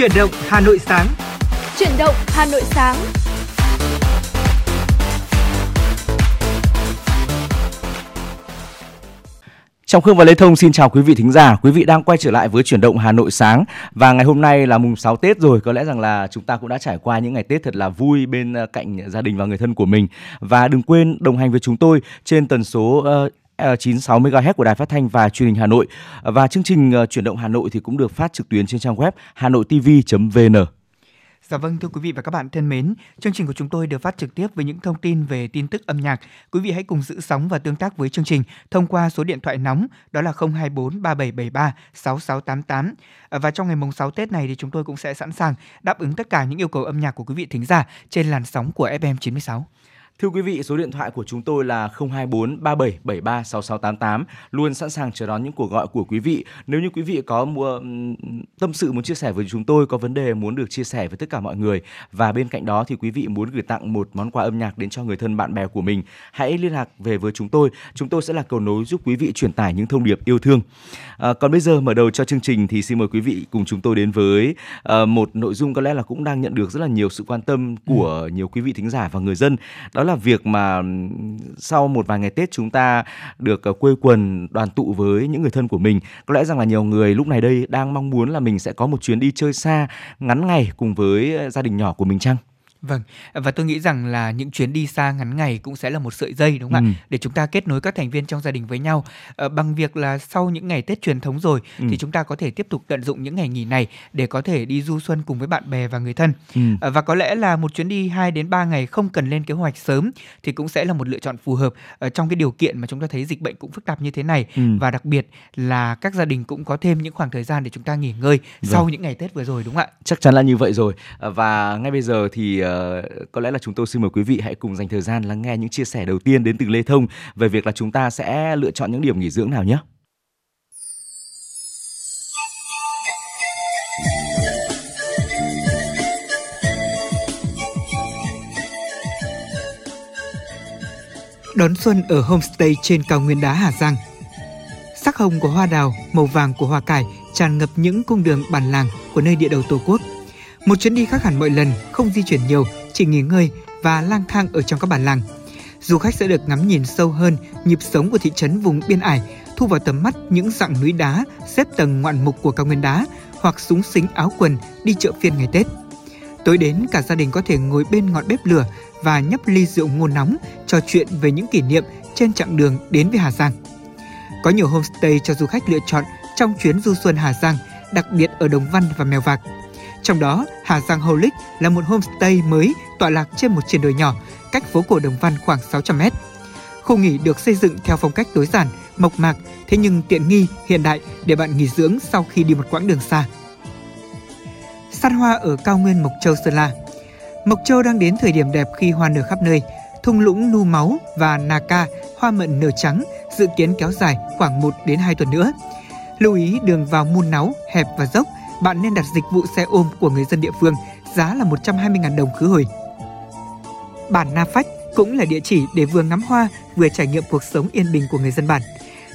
Chuyển động Hà Nội sáng. Chuyển động Hà Nội sáng. Trọng Khương và Lê Thông xin chào quý vị thính giả. Quý vị đang quay trở lại với chuyển động Hà Nội sáng và ngày hôm nay là mùng 6 Tết rồi, có lẽ rằng là chúng ta cũng đã trải qua những ngày Tết thật là vui bên ờ, cạnh gia đình và người thân của mình. Và đừng quên đồng hành với chúng tôi trên tần số uh, 96 MHz của Đài Phát thanh và Truyền hình Hà Nội. Và chương trình ờ, chuyển động Hà Nội thì cũng được phát trực tuyến trên trang web hanoitv.vn. Dạ vâng thưa quý vị và các bạn thân mến, chương trình của chúng tôi được phát trực tiếp với những thông tin về tin tức âm nhạc. Quý vị hãy cùng giữ sóng và tương tác với chương trình thông qua số điện thoại nóng đó là 024 3773 6688. Và trong ngày mùng 6 Tết này thì chúng tôi cũng sẽ sẵn sàng đáp ứng tất cả những yêu cầu âm nhạc của quý vị thính giả trên làn sóng của FM 96. Thưa quý vị, số điện thoại của chúng tôi là 024 3773 6688, luôn sẵn sàng chờ đón những cuộc gọi của quý vị. Nếu như quý vị có mua tâm sự muốn chia sẻ với chúng tôi, có vấn đề muốn được chia sẻ với tất cả mọi người và bên cạnh đó thì quý vị muốn gửi tặng một món quà âm nhạc đến cho người thân bạn bè của mình, hãy liên lạc về với chúng tôi. Chúng tôi sẽ là cầu nối giúp quý vị truyền tải những thông điệp yêu thương. À, còn bây giờ mở đầu cho chương trình thì xin mời quý vị cùng chúng tôi đến với uh, một nội dung có lẽ là cũng đang nhận được rất là nhiều sự quan tâm của ừ. nhiều quý vị thính giả và người dân. Đó là là việc mà sau một vài ngày Tết chúng ta được ờ, quê quần, đoàn tụ với những người thân của mình. Có lẽ rằng là nhiều người lúc này đây đang mong muốn là mình sẽ có một chuyến đi chơi xa, ngắn ngày cùng với ờ, gia đình nhỏ của mình chăng? Vâng, và tôi nghĩ rằng là những chuyến đi xa ngắn ngày cũng sẽ là một sợi dây đúng không ừ. ạ? Để chúng ta kết nối các thành viên trong gia đình với nhau à, bằng việc là sau những ngày Tết truyền thống rồi ừ. thì chúng ta có thể tiếp tục tận dụng những ngày nghỉ này để có thể đi du xuân cùng với bạn bè và người thân. Ừ. À, và có lẽ là một chuyến đi 2 đến 3 ngày không cần lên kế hoạch sớm thì cũng sẽ là một lựa chọn phù hợp ở trong cái điều kiện mà chúng ta thấy dịch bệnh cũng phức tạp như thế này ừ. và đặc biệt là các gia đình cũng có thêm những khoảng thời gian để chúng ta nghỉ ngơi vâng. sau những ngày Tết vừa rồi đúng không ạ? Chắc chắn là như vậy rồi. Và ngay bây giờ thì Ờ, có lẽ là chúng tôi xin mời quý vị hãy cùng dành thời gian lắng nghe những chia sẻ đầu tiên đến từ Lê Thông về việc là chúng ta sẽ lựa chọn những điểm nghỉ dưỡng nào nhé. Đón xuân ở homestay trên cao nguyên đá Hà Giang. Sắc hồng của hoa đào, màu vàng của hoa cải tràn ngập những cung đường bản làng của nơi địa đầu Tổ quốc – một chuyến đi khác hẳn mọi lần, không di chuyển nhiều, chỉ nghỉ ngơi và lang thang ở trong các bản làng. Du khách sẽ được ngắm nhìn sâu hơn nhịp sống của thị trấn vùng biên ải, thu vào tầm mắt những dạng núi đá xếp tầng ngoạn mục của cao nguyên đá hoặc súng xính áo quần đi chợ phiên ngày Tết. Tối đến cả gia đình có thể ngồi bên ngọn bếp lửa và nhấp ly rượu ngô nóng trò chuyện về những kỷ niệm trên chặng đường đến với Hà Giang. Có nhiều homestay cho du khách lựa chọn trong chuyến du xuân Hà Giang, đặc biệt ở Đồng Văn và Mèo Vạc – trong đó, Hà Giang Holic là một homestay mới tọa lạc trên một triển đồi nhỏ, cách phố cổ Đồng Văn khoảng 600 mét. Khu nghỉ được xây dựng theo phong cách tối giản, mộc mạc, thế nhưng tiện nghi, hiện đại để bạn nghỉ dưỡng sau khi đi một quãng đường xa. Săn hoa ở cao nguyên Mộc Châu Sơn La Mộc Châu đang đến thời điểm đẹp khi hoa nở khắp nơi. Thung lũng Nu Máu và Nà Ca hoa mận nở trắng, dự kiến kéo dài khoảng 1 đến 2 tuần nữa. Lưu ý đường vào muôn náu, hẹp và dốc – bạn nên đặt dịch vụ xe ôm của người dân địa phương, giá là 120.000 đồng khứ hồi. Bản Na Phách cũng là địa chỉ để vừa ngắm hoa, vừa trải nghiệm cuộc sống yên bình của người dân bản.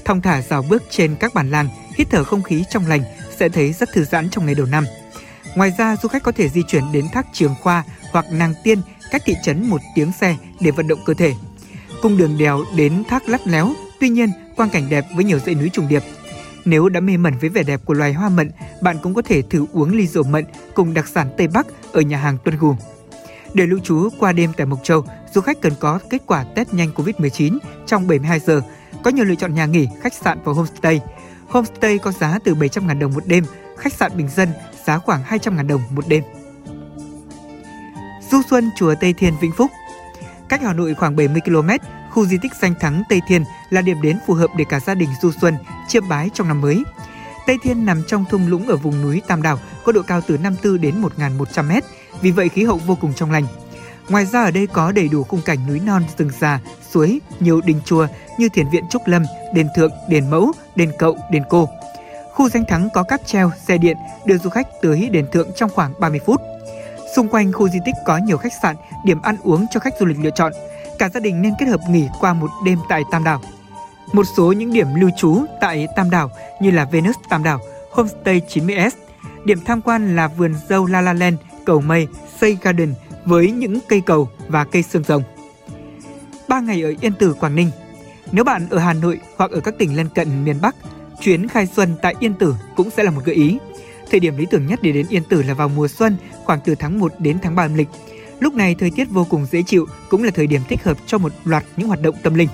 Thong thả dạo bước trên các bản làng, hít thở không khí trong lành sẽ thấy rất thư giãn trong ngày đầu năm. Ngoài ra, du khách có thể di chuyển đến thác Trường Khoa hoặc Nàng Tiên, cách thị trấn một tiếng xe để vận động cơ thể. Cung đường đèo đến thác lắt léo, tuy nhiên quang cảnh đẹp với nhiều dãy núi trùng điệp nếu đã mê mẩn với vẻ đẹp của loài hoa mận, bạn cũng có thể thử uống ly rượu mận cùng đặc sản Tây Bắc ở nhà hàng Tuân Gù. Để lưu trú qua đêm tại Mộc Châu, du khách cần có kết quả test nhanh COVID-19 trong 72 giờ. Có nhiều lựa chọn nhà nghỉ, khách sạn và homestay. Homestay có giá từ 700.000 đồng một đêm, khách sạn bình dân giá khoảng 200.000 đồng một đêm. Du xuân chùa Tây Thiên Vĩnh Phúc Cách Hà Nội khoảng 70 km, khu di tích danh thắng Tây Thiên là điểm đến phù hợp để cả gia đình du xuân, chiêm bái trong năm mới. Tây Thiên nằm trong thung lũng ở vùng núi Tam Đảo, có độ cao từ 54 đến 1.100 m, vì vậy khí hậu vô cùng trong lành. Ngoài ra ở đây có đầy đủ khung cảnh núi non, rừng già, suối, nhiều đình chùa như Thiền viện Trúc Lâm, Đền Thượng, Đền Mẫu, Đền Cậu, Đền Cô. Khu danh thắng có cáp treo, xe điện đưa du khách tới đền thượng trong khoảng 30 phút. Xung quanh khu di tích có nhiều khách sạn, điểm ăn uống cho khách du lịch lựa chọn – cả gia đình nên kết hợp nghỉ qua một đêm tại Tam Đảo. Một số những điểm lưu trú tại Tam Đảo như là Venus Tam Đảo, Homestay 90S, Điểm tham quan là vườn dâu La La Land, cầu mây, Say Garden với những cây cầu và cây xương rồng. 3 ngày ở Yên Tử, Quảng Ninh. Nếu bạn ở Hà Nội hoặc ở các tỉnh lân cận miền Bắc, chuyến khai xuân tại Yên Tử cũng sẽ là một gợi ý. Thời điểm lý tưởng nhất để đến Yên Tử là vào mùa xuân, khoảng từ tháng 1 đến tháng 3 âm lịch. Lúc này thời tiết vô cùng dễ chịu, cũng là thời điểm thích hợp cho một loạt những hoạt động tâm linh.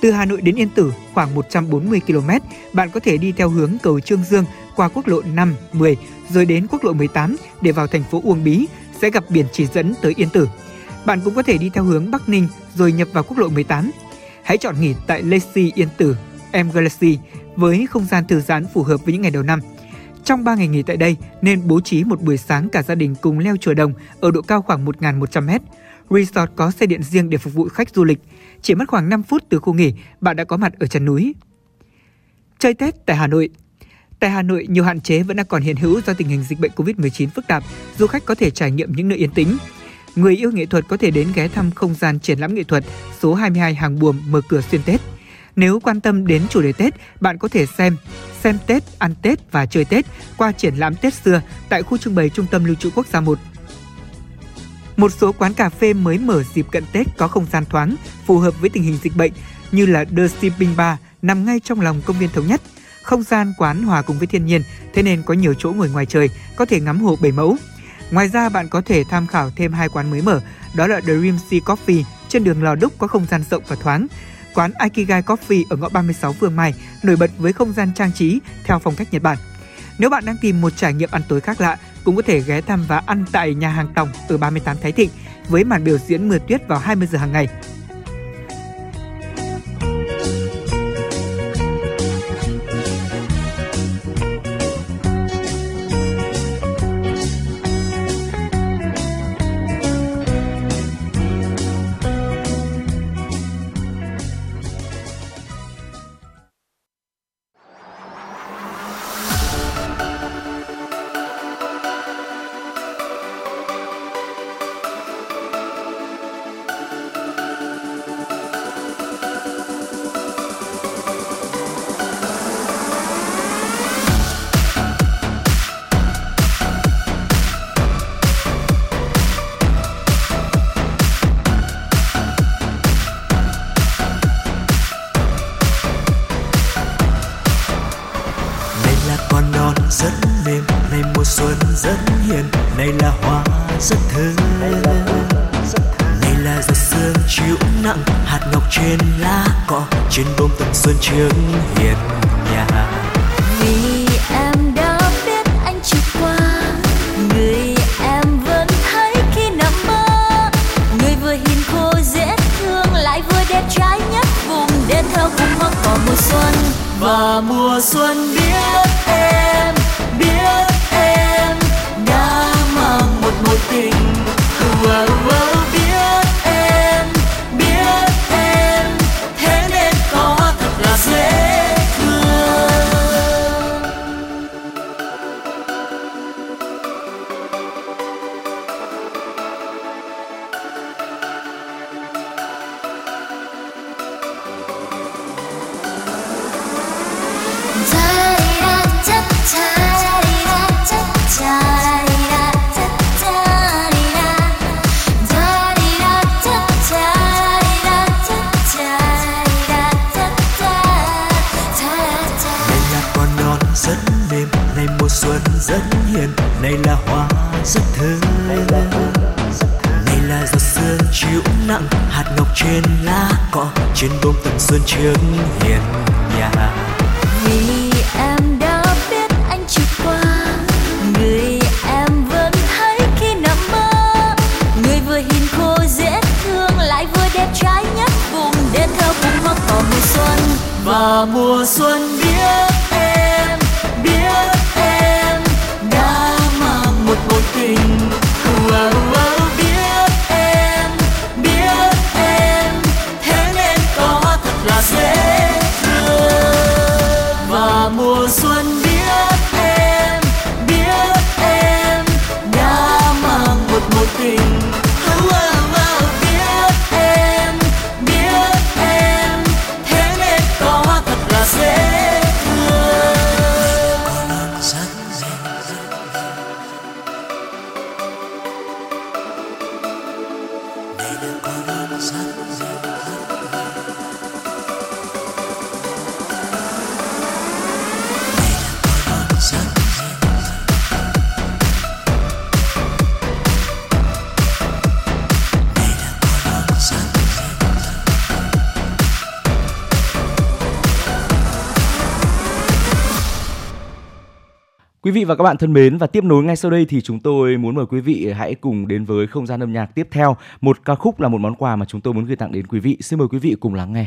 Từ Hà Nội đến Yên Tử khoảng 140 km, bạn có thể đi theo hướng cầu Trương Dương qua quốc lộ 5, 10 rồi đến quốc lộ 18 để vào thành phố Uông Bí sẽ gặp biển chỉ dẫn tới Yên Tử. Bạn cũng có thể đi theo hướng Bắc Ninh rồi nhập vào quốc lộ 18. Hãy chọn nghỉ tại Lacy Yên Tử, em Galaxy với không gian thư giãn phù hợp với những ngày đầu năm. Trong 3 ngày nghỉ tại đây nên bố trí một buổi sáng cả gia đình cùng leo chùa đồng ở độ cao khoảng 1.100m. Resort có xe điện riêng để phục vụ khách du lịch. Chỉ mất khoảng 5 phút từ khu nghỉ, bạn đã có mặt ở chân núi. Chơi Tết tại Hà Nội Tại Hà Nội, nhiều hạn chế vẫn đang còn hiện hữu do tình hình dịch bệnh COVID-19 phức tạp. Du khách có thể trải nghiệm những nơi yên tĩnh. Người yêu nghệ thuật có thể đến ghé thăm không gian triển lãm nghệ thuật số 22 Hàng Buồm mở cửa xuyên Tết. Nếu quan tâm đến chủ đề Tết, bạn có thể xem xem Tết, ăn Tết và chơi Tết qua triển lãm Tết xưa tại khu trưng bày Trung tâm Lưu trữ Quốc gia 1. Một số quán cà phê mới mở dịp cận Tết có không gian thoáng, phù hợp với tình hình dịch bệnh như là The Sleeping Bar nằm ngay trong lòng công viên Thống Nhất. Không gian quán hòa cùng với thiên nhiên, thế nên có nhiều chỗ ngồi ngoài trời, có thể ngắm hồ Bảy Mẫu. Ngoài ra bạn có thể tham khảo thêm hai quán mới mở, đó là The Dream Sea Coffee trên đường Lò Đúc có không gian rộng và thoáng, quán Aikigai Coffee ở ngõ 36 Phương Mai nổi bật với không gian trang trí theo phong cách Nhật Bản. Nếu bạn đang tìm một trải nghiệm ăn tối khác lạ, cũng có thể ghé thăm và ăn tại nhà hàng Tòng ở 38 Thái Thịnh với màn biểu diễn mưa tuyết vào 20 giờ hàng ngày. Mùa các bạn thân mến, và tiếp nối ngay sau đây thì chúng tôi muốn mời quý vị hãy cùng đến với không gian âm nhạc tiếp theo. Một ca khúc là một món quà mà chúng tôi muốn gửi tặng đến quý vị. Xin mời quý vị cùng lắng nghe.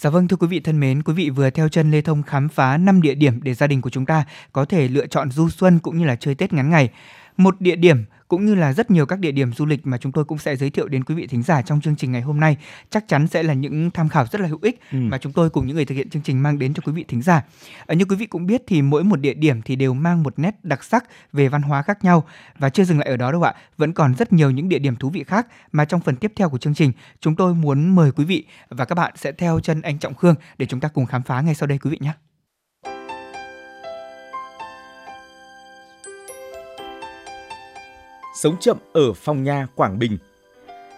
Dạ vâng thưa quý vị thân mến, quý vị vừa theo chân Lê Thông khám phá 5 địa điểm để gia đình của chúng ta có thể lựa chọn du xuân cũng như là chơi Tết ngắn ngày. Một địa điểm cũng như là rất nhiều các địa điểm du lịch mà chúng tôi cũng sẽ giới thiệu đến quý vị thính giả trong chương trình ngày hôm nay chắc chắn sẽ là những tham khảo rất là hữu ích ừ. mà chúng tôi cùng những người thực hiện chương trình mang đến cho quý vị thính giả. Ở như quý vị cũng biết thì mỗi một địa điểm thì đều mang một nét đặc sắc về văn hóa khác nhau và chưa dừng lại ở đó đâu ạ, vẫn còn rất nhiều những địa điểm thú vị khác mà trong phần tiếp theo của chương trình chúng tôi muốn mời quý vị và các bạn sẽ theo chân anh Trọng Khương để chúng ta cùng khám phá ngay sau đây quý vị nhé. Sống chậm ở Phong Nha, Quảng Bình.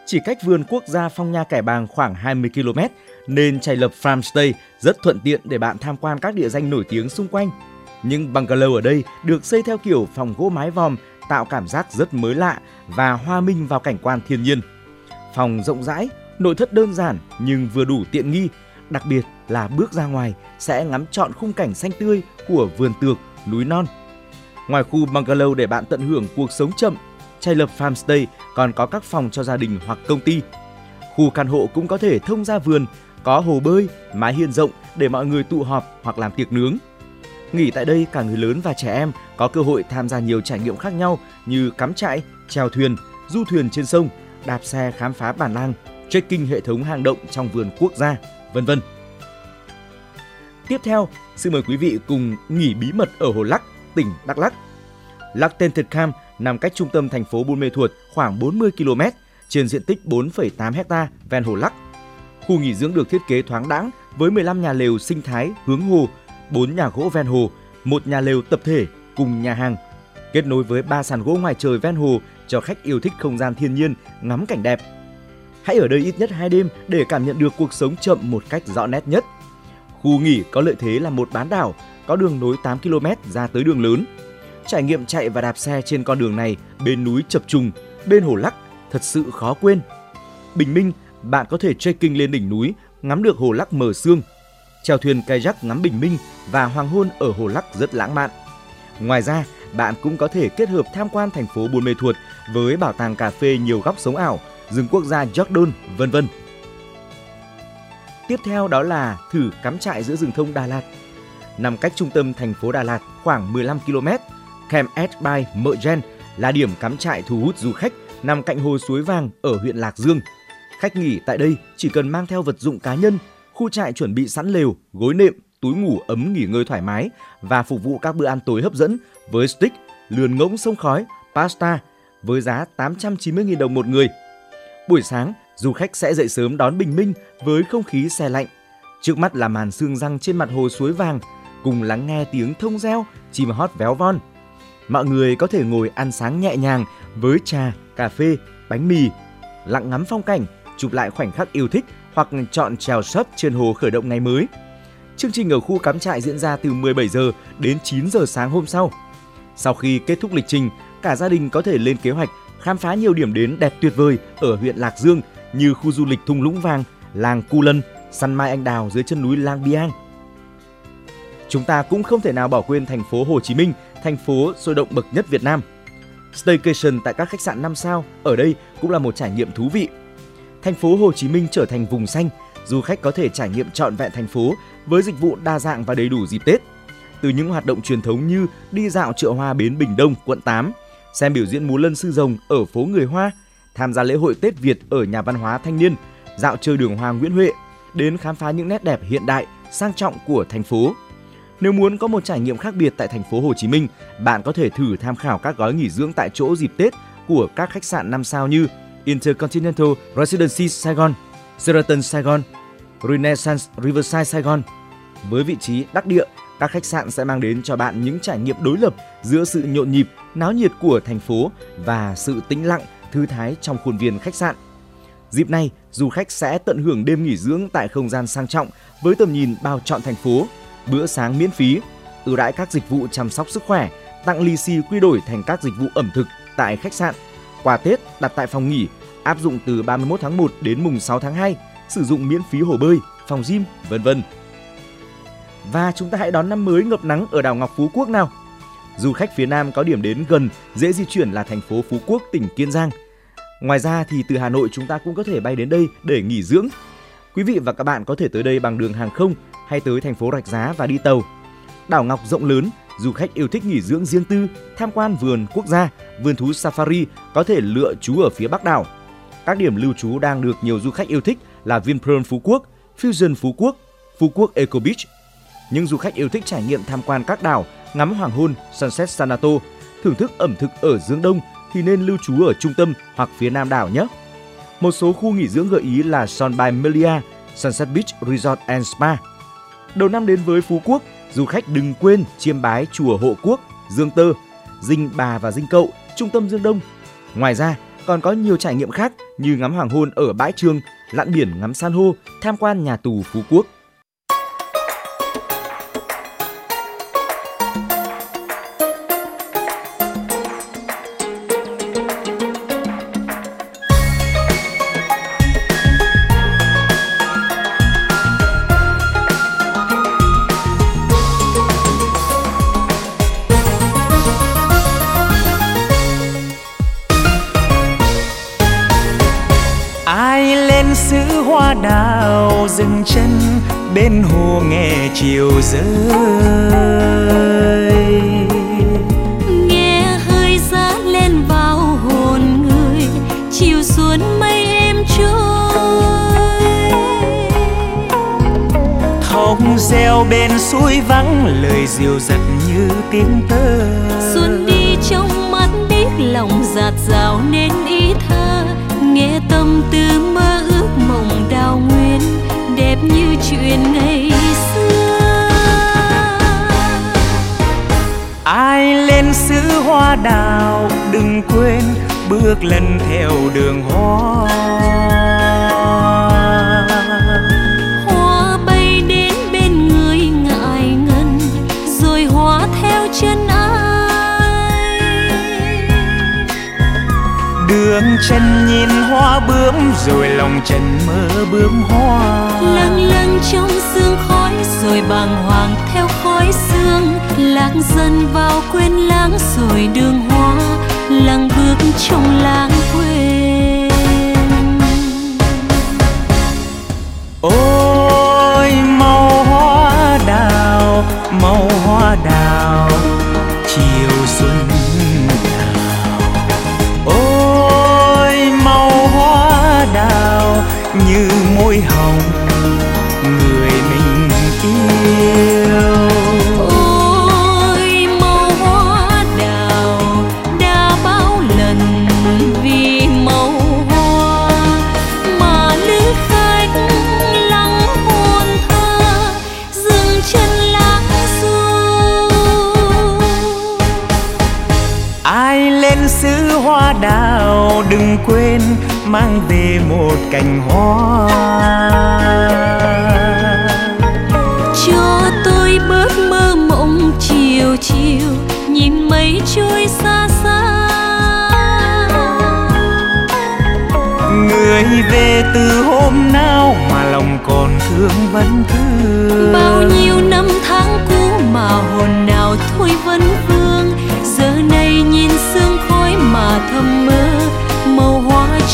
Chỉ cách vườn quốc gia Phong Nha Cải Bàng khoảng 20 km nên chạy lập farmstay rất thuận tiện để bạn tham quan các địa danh nổi tiếng xung quanh. Nhưng bungalow ở đây được xây theo kiểu phòng gỗ mái vòm tạo cảm giác rất mới lạ và hòa minh vào cảnh quan thiên nhiên. Phòng rộng rãi, nội thất đơn giản nhưng vừa đủ tiện nghi, đặc biệt là bước ra ngoài sẽ ngắm trọn khung cảnh xanh tươi của vườn tược, núi non. Ngoài khu bungalow để bạn tận hưởng cuộc sống chậm Chay Lập Farmstay còn có các phòng cho gia đình hoặc công ty. Khu căn hộ cũng có thể thông ra vườn, có hồ bơi, mái hiên rộng để mọi người tụ họp hoặc làm tiệc nướng. Nghỉ tại đây cả người lớn và trẻ em có cơ hội tham gia nhiều trải nghiệm khác nhau như cắm trại, chèo thuyền, du thuyền trên sông, đạp xe khám phá bản làng, trekking hệ thống hang động trong vườn quốc gia, vân vân. Tiếp theo, xin mời quý vị cùng nghỉ bí mật ở Hồ Lắc, tỉnh Đắk Lắk. Lắc Tented Camp nằm cách trung tâm thành phố Buôn Mê Thuột khoảng 40 km trên diện tích 4,8 ha ven hồ Lắc. Khu nghỉ dưỡng được thiết kế thoáng đãng với 15 nhà lều sinh thái hướng hồ, 4 nhà gỗ ven hồ, một nhà lều tập thể cùng nhà hàng, kết nối với ba sàn gỗ ngoài trời ven hồ cho khách yêu thích không gian thiên nhiên, ngắm cảnh đẹp. Hãy ở đây ít nhất 2 đêm để cảm nhận được cuộc sống chậm một cách rõ nét nhất. Khu nghỉ có lợi thế là một bán đảo, có đường nối 8 km ra tới đường lớn, Trải nghiệm chạy và đạp xe trên con đường này bên núi chập trùng, bên hồ lắc thật sự khó quên. Bình minh, bạn có thể trekking lên đỉnh núi, ngắm được hồ lắc mờ sương. Chèo thuyền kayak ngắm bình minh và hoàng hôn ở hồ lắc rất lãng mạn. Ngoài ra, bạn cũng có thể kết hợp tham quan thành phố Buôn Mê Thuột với bảo tàng cà phê nhiều góc sống ảo, rừng quốc gia Jordan, vân vân. Tiếp theo đó là thử cắm trại giữa rừng thông Đà Lạt. Nằm cách trung tâm thành phố Đà Lạt khoảng 15 km, Camp Edge by Mợ Gen là điểm cắm trại thu hút du khách nằm cạnh hồ suối vàng ở huyện Lạc Dương. Khách nghỉ tại đây chỉ cần mang theo vật dụng cá nhân, khu trại chuẩn bị sẵn lều, gối nệm, túi ngủ ấm nghỉ ngơi thoải mái và phục vụ các bữa ăn tối hấp dẫn với stick, lườn ngỗng sông khói, pasta với giá 890.000 đồng một người. Buổi sáng, du khách sẽ dậy sớm đón bình minh với không khí xe lạnh. Trước mắt là màn sương răng trên mặt hồ suối vàng, cùng lắng nghe tiếng thông reo, chim hót véo von – mọi người có thể ngồi ăn sáng nhẹ nhàng với trà, cà phê, bánh mì, lặng ngắm phong cảnh, chụp lại khoảnh khắc yêu thích hoặc chọn trèo sấp trên hồ khởi động ngày mới. Chương trình ở khu cắm trại diễn ra từ 17 giờ đến 9 giờ sáng hôm sau. Sau khi kết thúc lịch trình, cả gia đình có thể lên kế hoạch khám phá nhiều điểm đến đẹp tuyệt vời ở huyện Lạc Dương như khu du lịch Thung Lũng Vàng, làng Cu Lân, săn mai anh đào dưới chân núi Lang Biang. Chúng ta cũng không thể nào bỏ quên thành phố Hồ Chí Minh thành phố sôi động bậc nhất Việt Nam. Staycation tại các khách sạn 5 sao ở đây cũng là một trải nghiệm thú vị. Thành phố Hồ Chí Minh trở thành vùng xanh, du khách có thể trải nghiệm trọn vẹn thành phố với dịch vụ đa dạng và đầy đủ dịp Tết. Từ những hoạt động truyền thống như đi dạo chợ hoa bến Bình Đông, quận 8, xem biểu diễn múa lân sư rồng ở phố Người Hoa, tham gia lễ hội Tết Việt ở nhà văn hóa thanh niên, dạo chơi đường hoa Nguyễn Huệ, đến khám phá những nét đẹp hiện đại, sang trọng của thành phố. Nếu muốn có một trải nghiệm khác biệt tại thành phố Hồ Chí Minh, bạn có thể thử tham khảo các gói nghỉ dưỡng tại chỗ dịp Tết của các khách sạn 5 sao như Intercontinental Residency Saigon, Sheraton Saigon, Renaissance Riverside Saigon. Với vị trí đắc địa, các khách sạn sẽ mang đến cho bạn những trải nghiệm đối lập giữa sự nhộn nhịp, náo nhiệt của thành phố và sự tĩnh lặng, thư thái trong khuôn viên khách sạn. Dịp này, du khách sẽ tận hưởng đêm nghỉ dưỡng tại không gian sang trọng với tầm nhìn bao trọn thành phố bữa sáng miễn phí, ưu đãi các dịch vụ chăm sóc sức khỏe, tặng lì xì quy đổi thành các dịch vụ ẩm thực tại khách sạn. Quà Tết đặt tại phòng nghỉ áp dụng từ 31 tháng 1 đến mùng 6 tháng 2, sử dụng miễn phí hồ bơi, phòng gym, vân vân. Và chúng ta hãy đón năm mới ngập nắng ở đảo Ngọc Phú Quốc nào. Du khách phía Nam có điểm đến gần, dễ di chuyển là thành phố Phú Quốc, tỉnh Kiên Giang. Ngoài ra thì từ Hà Nội chúng ta cũng có thể bay đến đây để nghỉ dưỡng. Quý vị và các bạn có thể tới đây bằng đường hàng không hay tới thành phố Rạch Giá và đi tàu. Đảo Ngọc rộng lớn, du khách yêu thích nghỉ dưỡng riêng tư, tham quan vườn quốc gia, vườn thú safari có thể lựa trú ở phía Bắc đảo. Các điểm lưu trú đang được nhiều du khách yêu thích là Vinpearl Phú Quốc, Fusion Phú Quốc, Phú Quốc Eco Beach. Những du khách yêu thích trải nghiệm tham quan các đảo, ngắm hoàng hôn, sunset Sanato, thưởng thức ẩm thực ở Dương Đông thì nên lưu trú ở trung tâm hoặc phía nam đảo nhé. Một số khu nghỉ dưỡng gợi ý là Son by Melia, Sunset Beach Resort and Spa. Đầu năm đến với Phú Quốc, du khách đừng quên chiêm bái chùa Hộ Quốc, Dương Tơ, Dinh Bà và Dinh Cậu, trung tâm Dương Đông. Ngoài ra, còn có nhiều trải nghiệm khác như ngắm hoàng hôn ở bãi trường, lặn biển ngắm san hô, tham quan nhà tù Phú Quốc. Dừng chân bên hồ nghe chiều rơi. Nghe hơi giá lên vào hồn người chiều xuống mây em trôi. Thông reo bên suối vắng lời diều dặt như tiếng tơ. Xuân đi trong mắt biết lòng giạt rào nên ý thơ nghe tâm tư mơ chuyện ngày xưa. Ai lên xứ hoa đào đừng quên bước lần theo đường hoa. Hoa bay đến bên người ngại ngần rồi hoa theo chân ai? Đường chân nhìn hoa bướm rồi lòng trần mơ bướm hoa trong sương khói rồi bàng hoàng theo khói sương. Lạc dần vào quên lãng rồi đường hoa, lặng bước trong lãng mang về một cành hoa. Cho tôi bớt mơ mộng chiều chiều nhìn mây trôi xa xa. Người về từ hôm nào mà lòng còn thương vẫn thương bao nhiêu năm tháng cũ mà hồn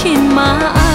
trên má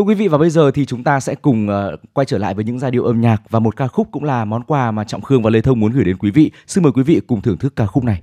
Thưa quý vị và bây giờ thì chúng ta sẽ cùng uh, quay trở lại với những giai điệu âm nhạc và một ca khúc cũng là món quà mà Trọng Khương và Lê Thông muốn gửi đến quý vị. Xin mời quý vị cùng thưởng thức ca khúc này.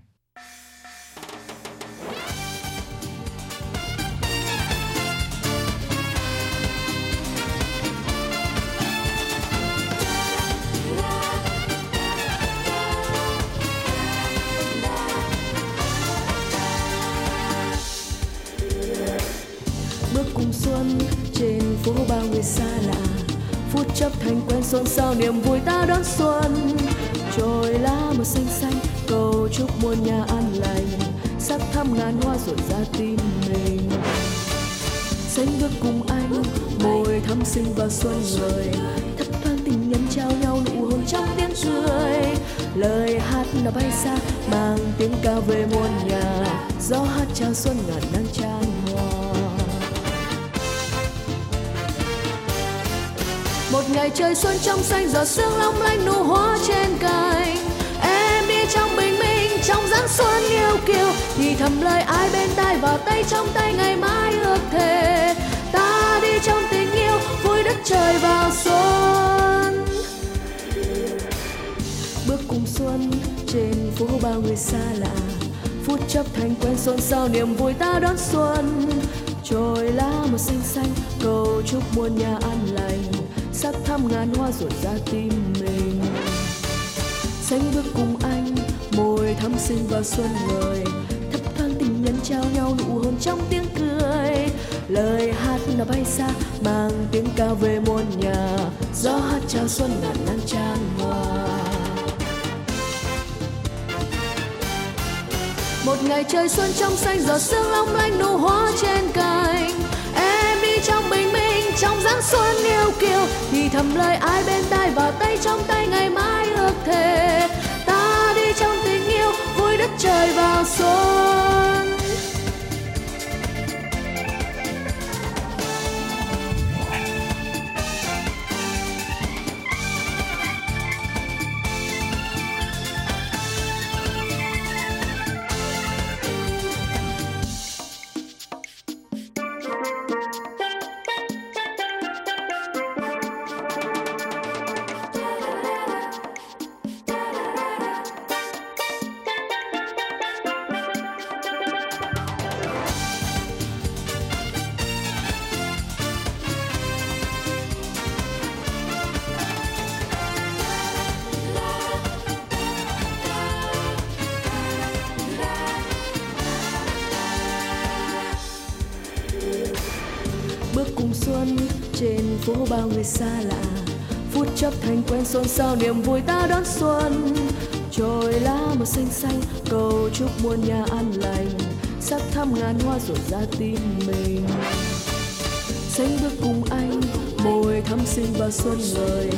Tim mình. Xanh bước cùng anh, môi thắm xinh và xuân người thấp thoáng tình nhân trao nhau nụ hôn trong tiếng cười. Lời hát đã bay xa, mang tiếng ca về muôn nhà. Gió hát chào xuân ngàn nắng tràn hòa một ngày trời xuân trong xanh, giọt sương long lanh nụ hoa trên cành trong dáng xuân yêu kiều, thì thầm lời ai bên tai và tay trong tay ngày mai ước thề. Ta đi trong tình yêu, vui đất trời vào xuân xôn xao niềm vui ta đón xuân. Trời lá màu xanh xanh, cầu chúc muôn nhà an lành, sắc thăm ngàn hoa rộn ra tim mình. Xanh bước cùng anh, môi thắm xinh vào xuân người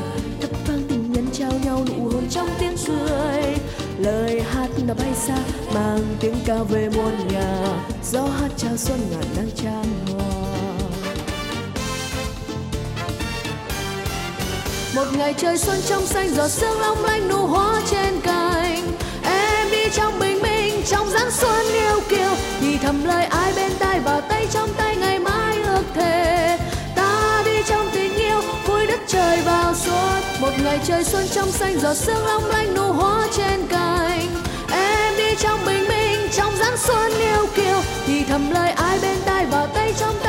thấp vang tình nhân trao nhau nụ hôn trong tiếng cười. Lời hát đã bay xa, mang tiếng ca về muôn nhà. Gió hát chào xuân ngàn nắng tràn một ngày trời xuân trong xanh, giọt sương long lanh nụ hoa trên cành. Em đi trong bình minh, trong dáng xuân yêu kiều. Thì thầm lời ai bên tai và tay trong tay ngày mai ước thề. Ta đi trong tình yêu, vui đất trời vào suốt. Một ngày trời xuân trong xanh, giọt sương long lanh nụ hoa trên cành. Em đi trong bình minh, trong dáng xuân yêu kiều. Thì thầm lời ai bên tai và tay trong tay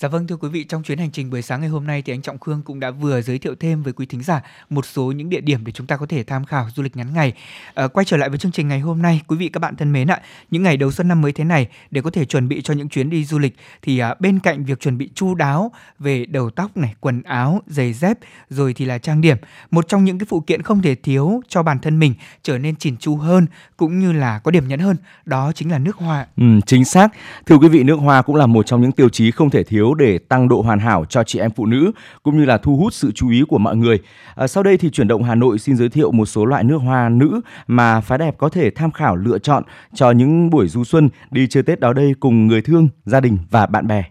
Dạ vâng thưa quý vị, trong chuyến hành trình buổi sáng ngày hôm nay thì anh Trọng Khương cũng đã vừa giới thiệu thêm với quý thính giả một số những địa điểm để chúng ta có thể tham khảo du lịch ngắn ngày. À, quay trở lại với chương trình ngày hôm nay, quý vị các bạn thân mến ạ, những ngày đầu xuân năm mới thế này để có thể chuẩn bị cho những chuyến đi du lịch thì à, bên cạnh việc chuẩn bị chu đáo về đầu tóc này, quần áo, giày dép rồi thì là trang điểm, một trong những cái phụ kiện không thể thiếu cho bản thân mình trở nên chỉn chu hơn cũng như là có điểm nhấn hơn, đó chính là nước hoa. Ừ, chính xác. Thưa quý vị, nước hoa cũng là một trong những tiêu chí không thể thiếu để tăng độ hoàn hảo cho chị em phụ nữ cũng như là thu hút sự chú ý của mọi người. À, sau đây thì chuyển động Hà Nội xin giới thiệu một số loại nước hoa nữ mà phái đẹp có thể tham khảo lựa chọn cho những buổi du xuân đi chơi Tết đó đây cùng người thương, gia đình và bạn bè.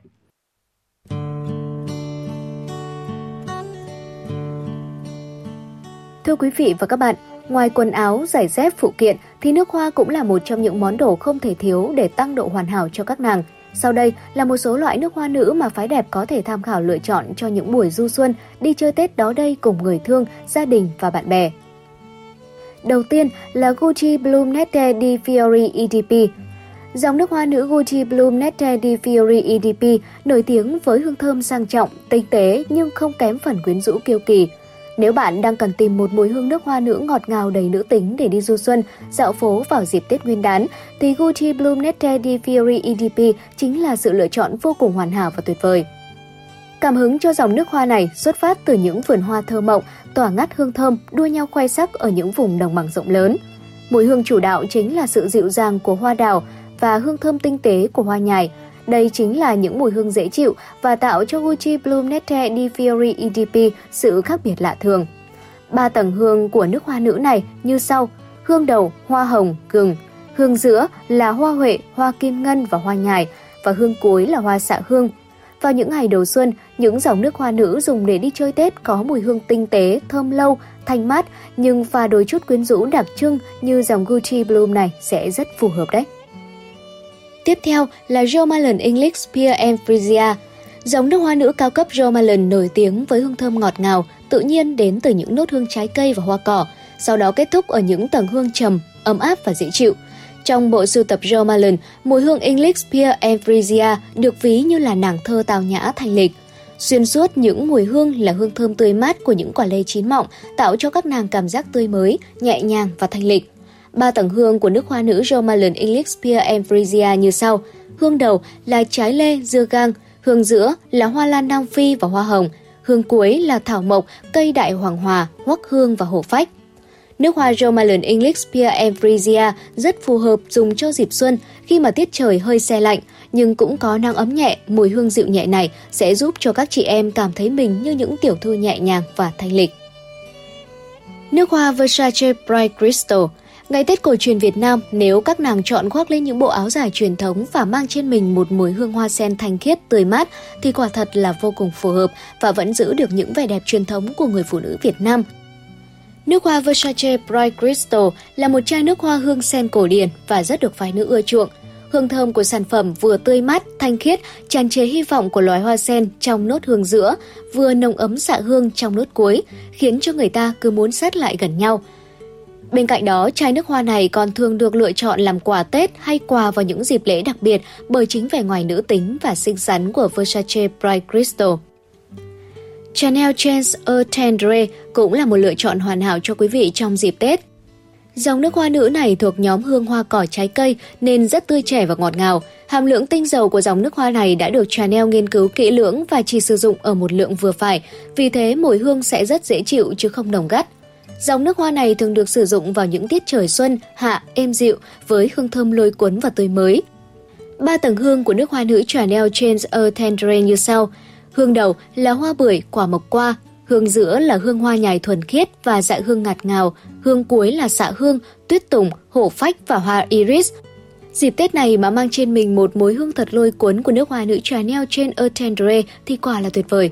Thưa quý vị và các bạn, ngoài quần áo, giày dép, phụ kiện thì nước hoa cũng là một trong những món đồ không thể thiếu để tăng độ hoàn hảo cho các nàng. Sau đây là một số loại nước hoa nữ mà phái đẹp có thể tham khảo lựa chọn cho những buổi du xuân đi chơi Tết đó đây cùng người thương, gia đình và bạn bè. Đầu tiên là Gucci Bloom Nette di Fiori EDP. Dòng nước hoa nữ Gucci Bloom Nette di Fiori EDP nổi tiếng với hương thơm sang trọng, tinh tế nhưng không kém phần quyến rũ kiêu kỳ. Nếu bạn đang cần tìm một mùi hương nước hoa nữ ngọt ngào đầy nữ tính để đi du xuân, dạo phố vào dịp Tết Nguyên đán, thì Gucci Bloom Nette di Fiori EDP chính là sự lựa chọn vô cùng hoàn hảo và tuyệt vời. Cảm hứng cho dòng nước hoa này xuất phát từ những vườn hoa thơ mộng, tỏa ngát hương thơm, đua nhau khoe sắc ở những vùng đồng bằng rộng lớn. Mùi hương chủ đạo chính là sự dịu dàng của hoa đào và hương thơm tinh tế của hoa nhài, đây chính là những mùi hương dễ chịu và tạo cho Gucci Bloom Nette di Fiori EDP sự khác biệt lạ thường. Ba tầng hương của nước hoa nữ này như sau: hương đầu, hoa hồng, gừng, hương giữa là hoa huệ, hoa kim ngân và hoa nhài và hương cuối là hoa xạ hương. Vào những ngày đầu xuân, những dòng nước hoa nữ dùng để đi chơi Tết có mùi hương tinh tế, thơm lâu, thanh mát nhưng pha đôi chút quyến rũ đặc trưng như dòng Gucci Bloom này sẽ rất phù hợp đấy. Tiếp theo là Jo Malone English Pear and Frisia. giống nước hoa nữ cao cấp Jo Malone nổi tiếng với hương thơm ngọt ngào, tự nhiên đến từ những nốt hương trái cây và hoa cỏ, sau đó kết thúc ở những tầng hương trầm, ấm áp và dễ chịu. Trong bộ sưu tập Jo Malone, mùi hương English Pear and Frisia được ví như là nàng thơ tào nhã thanh lịch. Xuyên suốt những mùi hương là hương thơm tươi mát của những quả lê chín mọng, tạo cho các nàng cảm giác tươi mới, nhẹ nhàng và thanh lịch. Ba tầng hương của nước hoa nữ Jo Malone English Pear and Frisia như sau. Hương đầu là trái lê, dưa gang, hương giữa là hoa lan Nam Phi và hoa hồng, hương cuối là thảo mộc, cây đại hoàng hòa, hoắc hương và hổ phách. Nước hoa Jo Malone English Pear and Frisia rất phù hợp dùng cho dịp xuân khi mà tiết trời hơi xe lạnh, nhưng cũng có nắng ấm nhẹ, mùi hương dịu nhẹ này sẽ giúp cho các chị em cảm thấy mình như những tiểu thư nhẹ nhàng và thanh lịch. Nước hoa Versace Bright Crystal Ngày Tết cổ truyền Việt Nam, nếu các nàng chọn khoác lên những bộ áo dài truyền thống và mang trên mình một mùi hương hoa sen thanh khiết, tươi mát thì quả thật là vô cùng phù hợp và vẫn giữ được những vẻ đẹp truyền thống của người phụ nữ Việt Nam. Nước hoa Versace Bright Crystal là một chai nước hoa hương sen cổ điển và rất được phái nữ ưa chuộng. Hương thơm của sản phẩm vừa tươi mát, thanh khiết, tràn trề hy vọng của loài hoa sen trong nốt hương giữa, vừa nồng ấm xạ hương trong nốt cuối, khiến cho người ta cứ muốn sát lại gần nhau – Bên cạnh đó, chai nước hoa này còn thường được lựa chọn làm quà Tết hay quà vào những dịp lễ đặc biệt bởi chính vẻ ngoài nữ tính và xinh xắn của Versace Bright Crystal. Chanel Chance Eau Tendre cũng là một lựa chọn hoàn hảo cho quý vị trong dịp Tết. Dòng nước hoa nữ này thuộc nhóm hương hoa cỏ trái cây nên rất tươi trẻ và ngọt ngào. Hàm lượng tinh dầu của dòng nước hoa này đã được Chanel nghiên cứu kỹ lưỡng và chỉ sử dụng ở một lượng vừa phải, vì thế mùi hương sẽ rất dễ chịu chứ không nồng gắt. Dòng nước hoa này thường được sử dụng vào những tiết trời xuân, hạ, êm dịu với hương thơm lôi cuốn và tươi mới. Ba tầng hương của nước hoa nữ Chanel Change a Tendre như sau. Hương đầu là hoa bưởi, quả mộc qua. Hương giữa là hương hoa nhài thuần khiết và dạ hương ngạt ngào. Hương cuối là xạ hương, tuyết tùng, hổ phách và hoa iris. Dịp Tết này mà mang trên mình một mối hương thật lôi cuốn của nước hoa nữ Chanel trên Eau Tendre thì quả là tuyệt vời.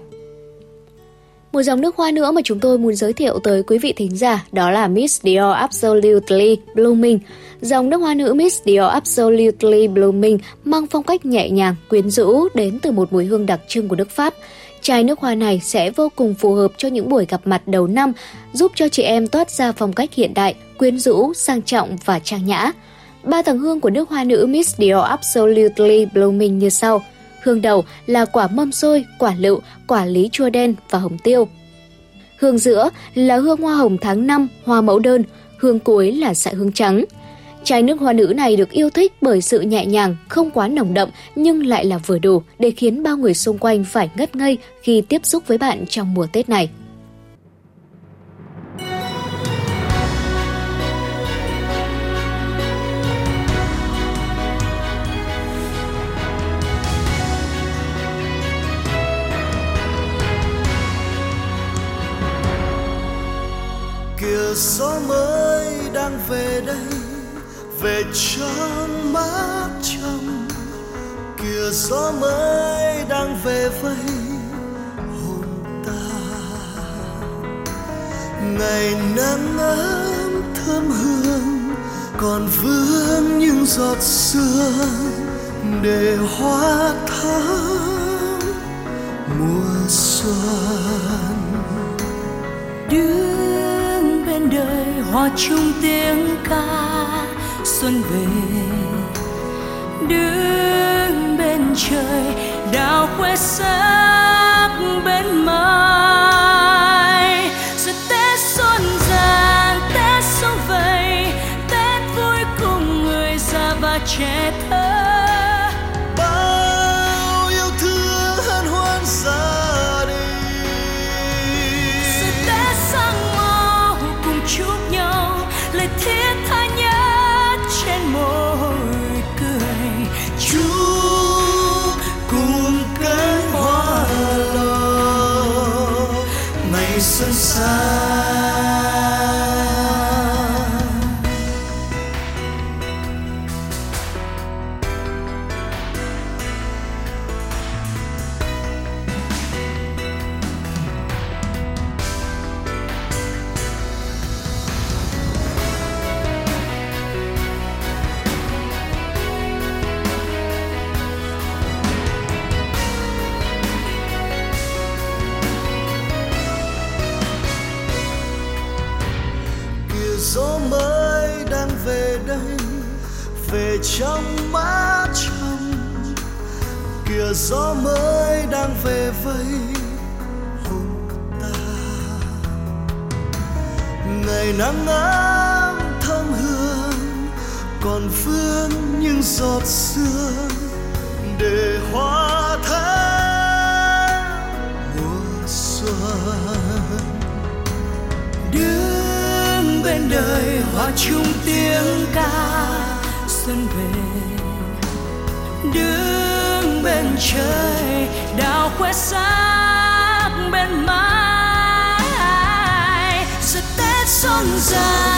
Một dòng nước hoa nữa mà chúng tôi muốn giới thiệu tới quý vị thính giả đó là Miss Dior Absolutely Blooming. Dòng nước hoa nữ Miss Dior Absolutely Blooming mang phong cách nhẹ nhàng, quyến rũ đến từ một mùi hương đặc trưng của nước Pháp. Chai nước hoa này sẽ vô cùng phù hợp cho những buổi gặp mặt đầu năm, giúp cho chị em toát ra phong cách hiện đại, quyến rũ, sang trọng và trang nhã. Ba tầng hương của nước hoa nữ Miss Dior Absolutely Blooming như sau. Hương đầu là quả mâm xôi, quả lựu, quả lý chua đen và hồng tiêu. Hương giữa là hương hoa hồng tháng 5, hoa mẫu đơn. Hương cuối là sại hương trắng. Chai nước hoa nữ này được yêu thích bởi sự nhẹ nhàng, không quá nồng đậm nhưng lại là vừa đủ để khiến bao người xung quanh phải ngất ngây khi tiếp xúc với bạn trong mùa Tết này. Gió mới đang về đây, về trong mát trong. Kìa gió mới đang về vây hồn ta. Ngày nắng ấm thơm hương, còn vương những giọt sương để hoa thắm mùa xuân. Đưa đời hòa chung tiếng ca xuân về đứng bên trời, đào quê sắc bên mơ. Gió mới đang về vây hồn ta. Ngày nắng ấm thơm hương, còn vương những giọt sương để hoa thắm mùa xuân. Đứng bên đời hòa chung tiếng ca xuân về. Đứng bên trời đào khoe sắc bên mái giờ tết xuân dài.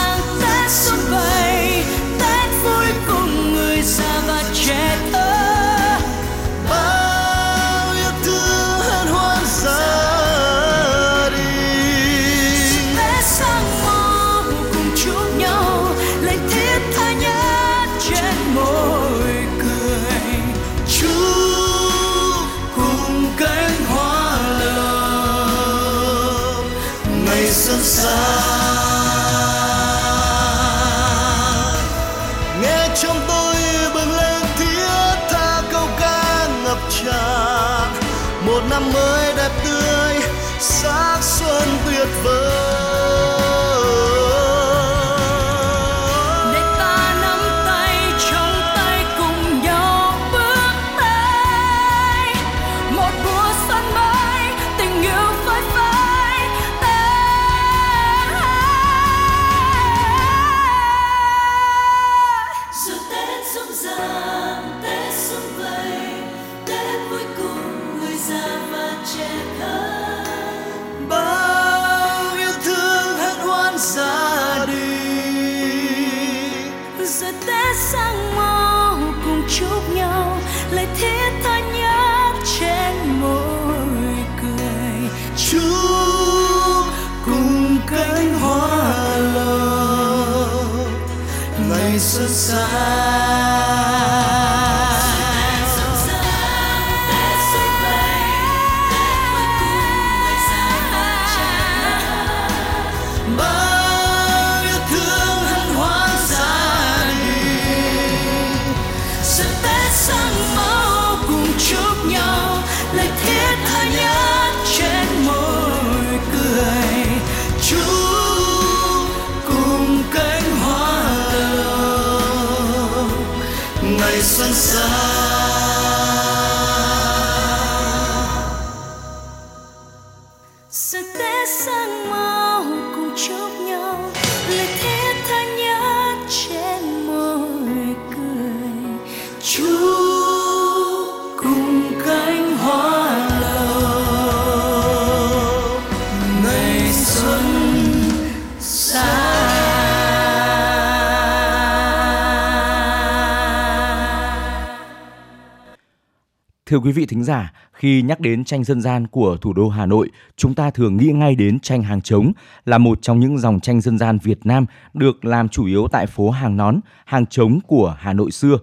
Thưa quý vị thính giả, khi nhắc đến tranh dân gian của thủ đô Hà Nội, chúng ta thường nghĩ ngay đến tranh hàng trống là một trong những dòng tranh dân gian Việt Nam được làm chủ yếu tại phố hàng nón, hàng trống của Hà Nội xưa.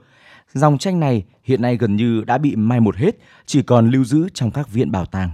Dòng tranh này hiện nay gần như đã bị mai một hết, chỉ còn lưu giữ trong các viện bảo tàng.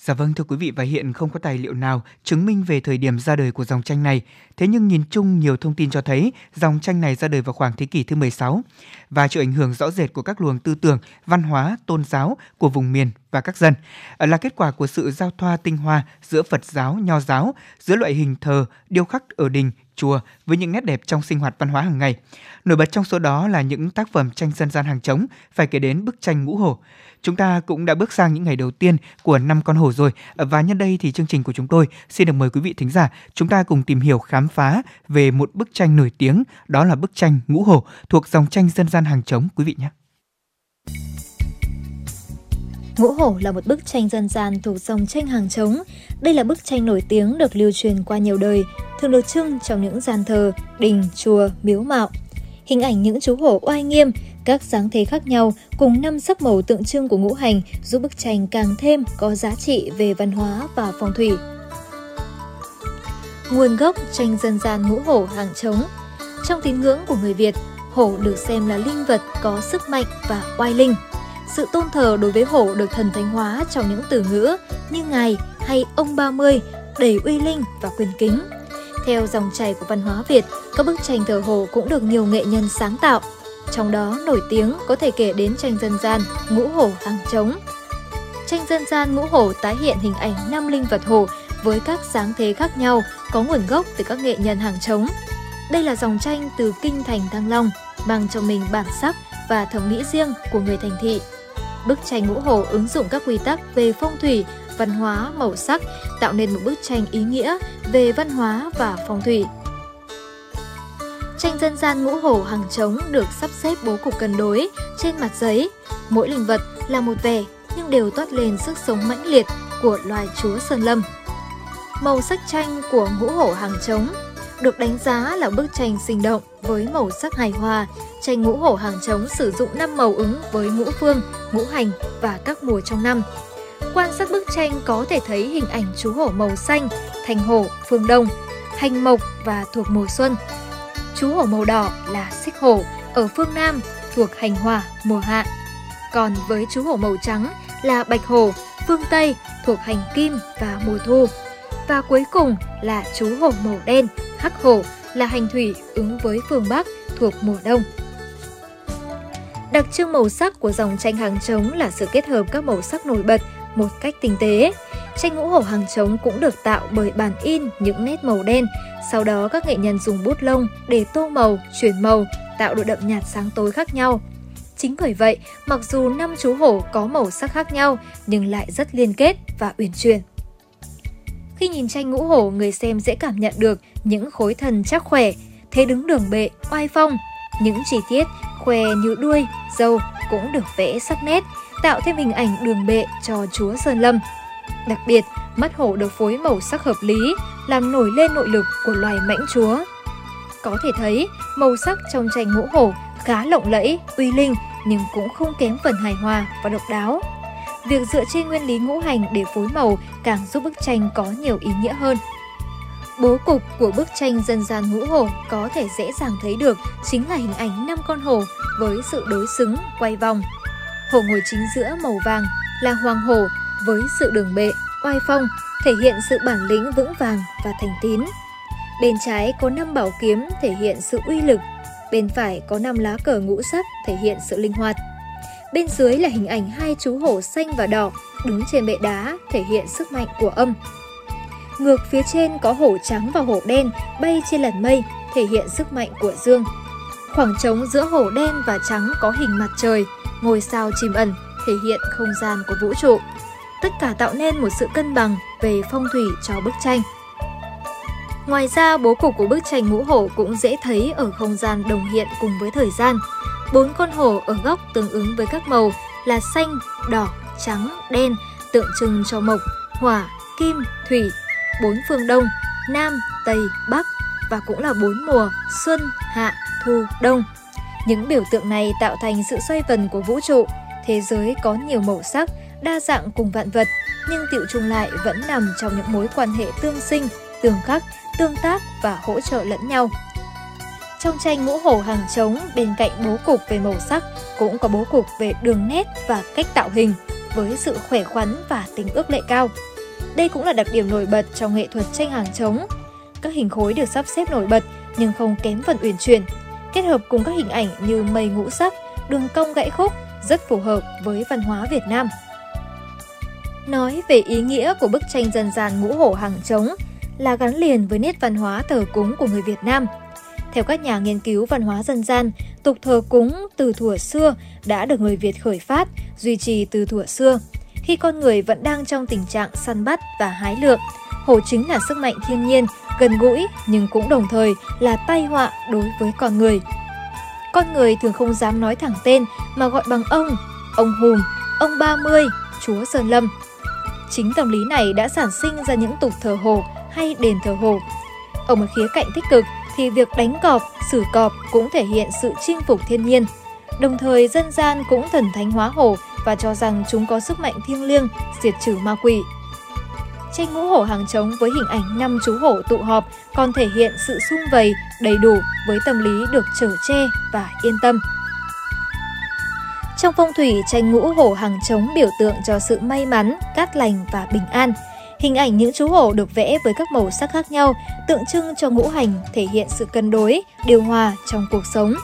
Dạ vâng thưa quý vị và hiện không có tài liệu nào chứng minh về thời điểm ra đời của dòng tranh này. Thế nhưng nhìn chung nhiều thông tin cho thấy dòng tranh này ra đời vào khoảng thế kỷ thứ 16 và chịu ảnh hưởng rõ rệt của các luồng tư tưởng, văn hóa, tôn giáo của vùng miền và các dân. Ờ, là kết quả của sự giao thoa tinh hoa giữa Phật giáo, Nho giáo, giữa loại hình thờ, điêu khắc ở đình, chùa với những nét đẹp trong sinh hoạt văn hóa hàng ngày. Nổi bật trong số đó là những tác phẩm tranh dân gian hàng trống, phải kể đến bức tranh Ngũ Hổ. Chúng ta cũng đã bước sang những ngày đầu tiên của năm con hổ rồi và nhân đây thì chương trình của chúng tôi xin được mời quý vị thính giả chúng ta cùng tìm hiểu khám phá về một bức tranh nổi tiếng đó là bức tranh Ngũ Hổ thuộc dòng tranh dân gian hàng trống quý vị nhé. Ngũ Hổ là một bức tranh dân gian thuộc dòng tranh hàng trống. Đây là bức tranh nổi tiếng được lưu truyền qua nhiều đời, thường được trưng trong những gian thờ, đình, chùa, miếu mạo. Hình ảnh những chú hổ oai nghiêm, các dáng thế khác nhau cùng năm sắc màu tượng trưng của ngũ hành giúp bức tranh càng thêm có giá trị về văn hóa và phong thủy. Nguồn gốc tranh dân gian ngũ hổ hàng trống Trong tín ngưỡng của người Việt, hổ được xem là linh vật có sức mạnh và oai linh. Sự tôn thờ đối với hổ được thần thánh hóa trong những từ ngữ như ngài hay ông 30 đầy uy linh và quyền kính. Theo dòng chảy của văn hóa Việt, các bức tranh thờ hổ cũng được nhiều nghệ nhân sáng tạo. Trong đó nổi tiếng có thể kể đến tranh dân gian Ngũ Hổ Hàng Trống. Tranh dân gian Ngũ Hổ tái hiện hình ảnh năm linh vật hổ với các dáng thế khác nhau có nguồn gốc từ các nghệ nhân hàng trống. Đây là dòng tranh từ kinh thành Thăng Long, mang trong mình bản sắc và thẩm mỹ riêng của người thành thị. Bức tranh ngũ hổ ứng dụng các quy tắc về phong thủy, văn hóa, màu sắc, tạo nên một bức tranh ý nghĩa về văn hóa và phong thủy. Tranh dân gian ngũ hổ hàng trống được sắp xếp bố cục cân đối trên mặt giấy. Mỗi linh vật là một vẻ nhưng đều toát lên sức sống mãnh liệt của loài chúa Sơn Lâm. Màu sắc tranh của ngũ hổ hàng trống được đánh giá là bức tranh sinh động với màu sắc hài hòa. Tranh ngũ hổ hàng trống sử dụng 5 màu ứng với ngũ phương, ngũ hành và các mùa trong năm. Quan sát bức tranh có thể thấy hình ảnh chú hổ màu xanh, thành hổ, phương đông, hành mộc và thuộc mùa xuân. Chú hổ màu đỏ là xích hổ, ở phương Nam, thuộc hành hỏa mùa hạ. Còn với chú hổ màu trắng là bạch hổ, phương Tây, thuộc hành kim và mùa thu. Và cuối cùng là chú hổ màu đen, hắc hổ, là hành thủy, ứng với phương Bắc, thuộc mùa đông. Đặc trưng màu sắc của dòng tranh hàng trống là sự kết hợp các màu sắc nổi bật một cách tinh tế. Tranh ngũ hổ hàng trống cũng được tạo bởi bàn in những nét màu đen, sau đó các nghệ nhân dùng bút lông để tô màu, chuyển màu, tạo độ đậm nhạt sáng tối khác nhau. Chính bởi vậy, mặc dù năm chú hổ có màu sắc khác nhau nhưng lại rất liên kết và uyển chuyển. Khi nhìn tranh ngũ hổ, người xem dễ cảm nhận được những khối thần chắc khỏe, thế đứng đường bệ, oai phong. Những chi tiết khoe như đuôi, râu cũng được vẽ sắc nét, tạo thêm hình ảnh đường bệ cho chúa Sơn Lâm. Đặc biệt, mắt hổ được phối màu sắc hợp lý, làm nổi lên nội lực của loài mãnh chúa. Có thể thấy, màu sắc trong tranh ngũ hổ khá lộng lẫy, uy linh nhưng cũng không kém phần hài hòa và độc đáo. Việc dựa trên nguyên lý ngũ hành để phối màu càng giúp bức tranh có nhiều ý nghĩa hơn. Bố cục của bức tranh dân gian ngũ hổ có thể dễ dàng thấy được chính là hình ảnh năm con hổ với sự đối xứng, quay vòng. Hổ ngồi chính giữa màu vàng là hoàng hổ với sự đường bệ, oai phong, thể hiện sự bản lĩnh vững vàng và thành tín. Bên trái có năm bảo kiếm thể hiện sự uy lực, bên phải có năm lá cờ ngũ sắc thể hiện sự linh hoạt. Bên dưới là hình ảnh hai chú hổ xanh và đỏ đứng trên bệ đá thể hiện sức mạnh của âm. Ngược phía trên có hổ trắng và hổ đen bay trên làn mây thể hiện sức mạnh của dương. Khoảng trống giữa hổ đen và trắng có hình mặt trời, ngôi sao chìm ẩn thể hiện không gian của vũ trụ. Tất cả tạo nên một sự cân bằng về phong thủy cho bức tranh. Ngoài ra, bố cục của bức tranh ngũ hổ cũng dễ thấy ở không gian đồng hiện cùng với thời gian. Bốn con hổ ở góc tương ứng với các màu là xanh, đỏ, trắng, đen, tượng trưng cho mộc, hỏa, kim, thủy. Bốn phương đông, nam, tây, bắc và cũng là bốn mùa xuân, hạ, thu, đông. Những biểu tượng này tạo thành sự xoay vần của vũ trụ. Thế giới có nhiều màu sắc, đa dạng cùng vạn vật, nhưng tiệu chung lại vẫn nằm trong những mối quan hệ tương sinh, tương khắc, tương tác và hỗ trợ lẫn nhau. Trong tranh ngũ hổ hàng trống, bên cạnh bố cục về màu sắc, cũng có bố cục về đường nét và cách tạo hình, với sự khỏe khoắn và tính ước lệ cao. Đây cũng là đặc điểm nổi bật trong nghệ thuật tranh hàng trống. Các hình khối được sắp xếp nổi bật nhưng không kém phần uyển chuyển, kết hợp cùng các hình ảnh như mây ngũ sắc, đường cong gãy khúc rất phù hợp với văn hóa Việt Nam. Nói về ý nghĩa của bức tranh dân gian ngũ hổ hàng trống là gắn liền với nét văn hóa thờ cúng của người Việt Nam. Theo các nhà nghiên cứu văn hóa dân gian, tục thờ cúng từ thuở xưa đã được người Việt khởi phát, duy trì từ thuở xưa. Khi con người vẫn đang trong tình trạng săn bắt và hái lượm, hổ chính là sức mạnh thiên nhiên, gần gũi nhưng cũng đồng thời là tai họa đối với con người. Con người thường không dám nói thẳng tên mà gọi bằng ông, ông Hùm, ông Ba Mươi, chúa Sơn Lâm. Chính tâm lý này đã sản sinh ra những tục thờ hồ hay đền thờ hồ. Ở một khía cạnh tích cực thì việc đánh cọp, xử cọp cũng thể hiện sự chinh phục thiên nhiên. Đồng thời dân gian cũng thần thánh hóa hổ và cho rằng chúng có sức mạnh thiêng liêng, diệt trừ ma quỷ. Tranh ngũ hổ hàng trống với hình ảnh năm chú hổ tụ họp còn thể hiện sự sung vầy đầy đủ với tâm lý được trở che và yên tâm. Trong phong thủy, tranh ngũ hổ hàng trống biểu tượng cho sự may mắn, cát lành và bình an. Hình ảnh những chú hổ được vẽ với các màu sắc khác nhau, tượng trưng cho ngũ hành thể hiện sự cân đối, điều hòa trong cuộc sống.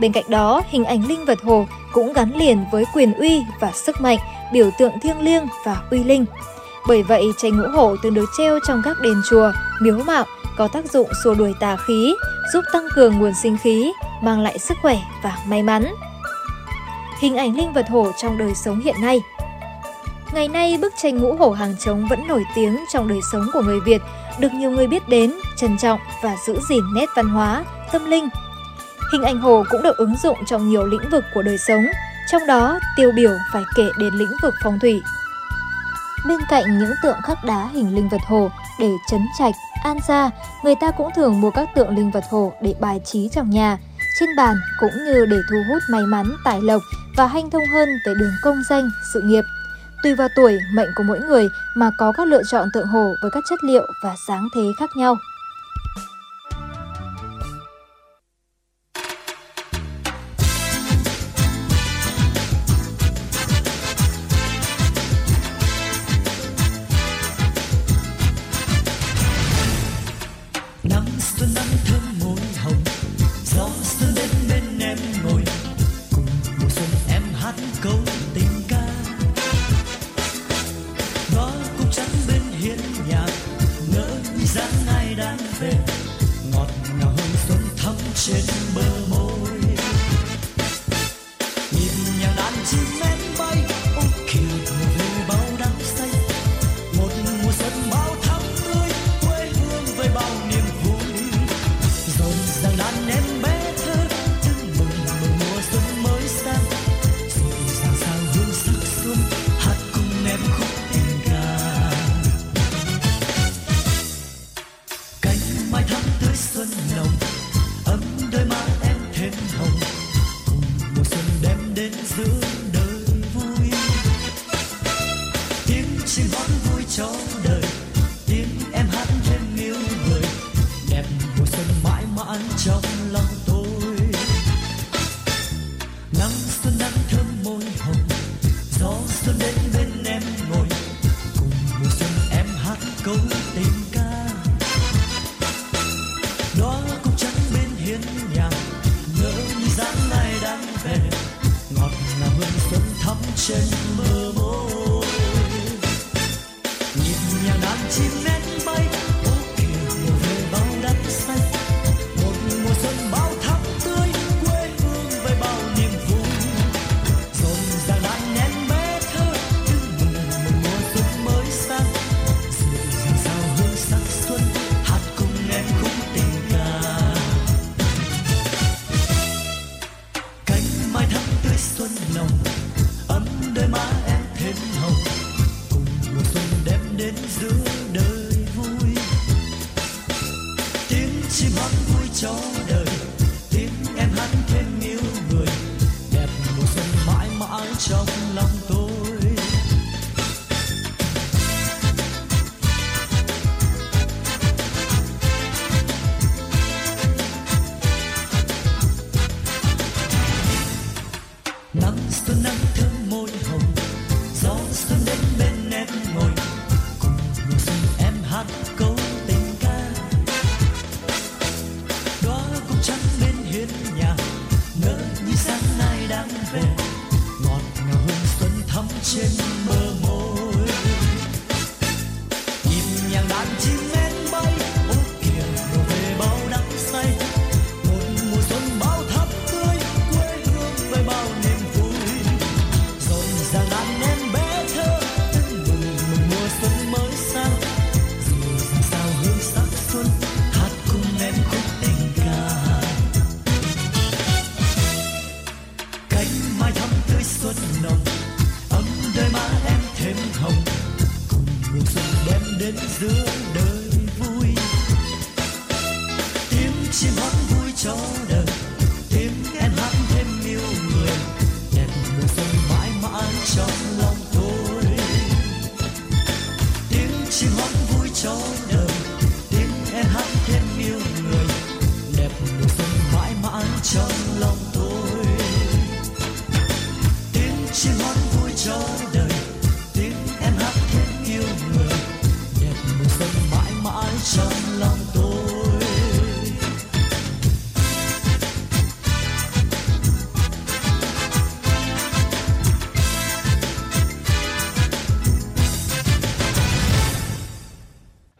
Bên cạnh đó, hình ảnh linh vật hổ cũng gắn liền với quyền uy và sức mạnh, biểu tượng thiêng liêng và uy linh. Bởi vậy, tranh ngũ hổ thường được treo trong các đền chùa, miếu mạo có tác dụng xua đuổi tà khí, giúp tăng cường nguồn sinh khí, mang lại sức khỏe và may mắn. Hình ảnh linh vật hổ trong đời sống hiện nay Ngày nay, bức tranh ngũ hổ hàng trống vẫn nổi tiếng trong đời sống của người Việt, được nhiều người biết đến, trân trọng và giữ gìn nét văn hóa, tâm linh. Hình ảnh hổ cũng được ứng dụng trong nhiều lĩnh vực của đời sống, trong đó tiêu biểu phải kể đến lĩnh vực phong thủy. Bên cạnh những tượng khắc đá hình linh vật hổ để chấn trạch, an gia, người ta cũng thường mua các tượng linh vật hổ để bài trí trong nhà, trên bàn cũng như để thu hút may mắn, tài lộc và hanh thông hơn về đường công danh, sự nghiệp. Tùy vào tuổi, mệnh của mỗi người mà có các lựa chọn tượng hồ với các chất liệu và sáng thế khác nhau.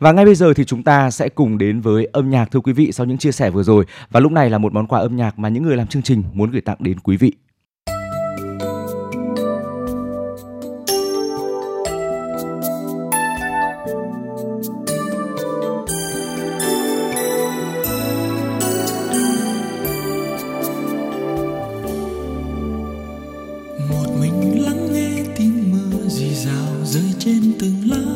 Và ngay bây giờ thì chúng ta sẽ cùng đến với âm nhạc, thưa quý vị, sau những chia sẻ vừa rồi. Và lúc này là một món quà âm nhạc mà những người làm chương trình muốn gửi tặng đến quý vị. Một mình lắng nghe tiếng mưa rì rào rơi trên từng lá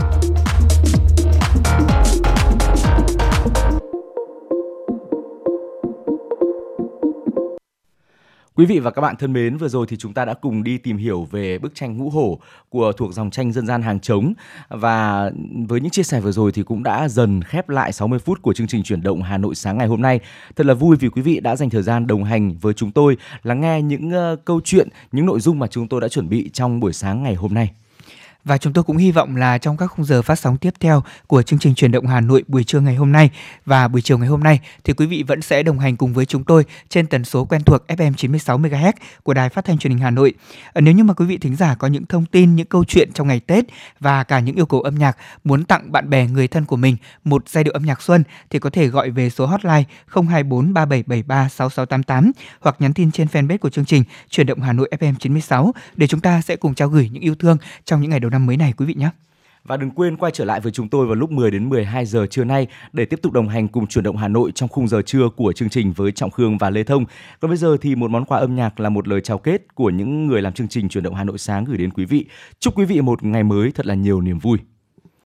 Quý vị và các bạn thân mến, vừa rồi thì chúng ta đã cùng đi tìm hiểu về bức tranh Ngũ Hổ của thuộc dòng tranh dân gian hàng trống và với những chia sẻ vừa rồi thì cũng đã dần khép lại 60 phút của chương trình chuyển động Hà Nội sáng ngày hôm nay. Thật là vui vì quý vị đã dành thời gian đồng hành với chúng tôi, lắng nghe những uh, câu chuyện, những nội dung mà chúng tôi đã chuẩn bị trong buổi sáng ngày hôm nay. Và chúng tôi cũng hy vọng là trong các khung giờ phát sóng tiếp theo của chương trình truyền động Hà Nội buổi trưa ngày hôm nay và buổi chiều ngày hôm nay thì quý vị vẫn sẽ đồng hành cùng với chúng tôi trên tần số quen thuộc FM 96 MHz của Đài Phát thanh Truyền hình Hà Nội. Ờ, nếu như mà quý vị thính giả có những thông tin, những câu chuyện trong ngày Tết và cả những yêu cầu âm nhạc muốn tặng bạn bè người thân của mình một giai điệu âm nhạc xuân thì có thể gọi về số hotline 024 3773 6688 hoặc nhắn tin trên fanpage của chương trình Truyền động Hà Nội FM 96 để chúng ta sẽ cùng trao gửi những yêu thương trong những ngày đầu năm mới này, quý vị nhé. Và đừng quên quay trở lại với chúng tôi vào lúc 10 đến 12 giờ trưa nay để tiếp tục đồng hành cùng chuyển động Hà Nội trong khung giờ trưa của chương trình với Trọng Khương và Lê Thông. Còn bây giờ thì một món quà âm nhạc là một lời chào kết của những người làm chương trình chuyển động Hà Nội sáng gửi đến quý vị. Chúc quý vị một ngày mới thật là nhiều niềm vui.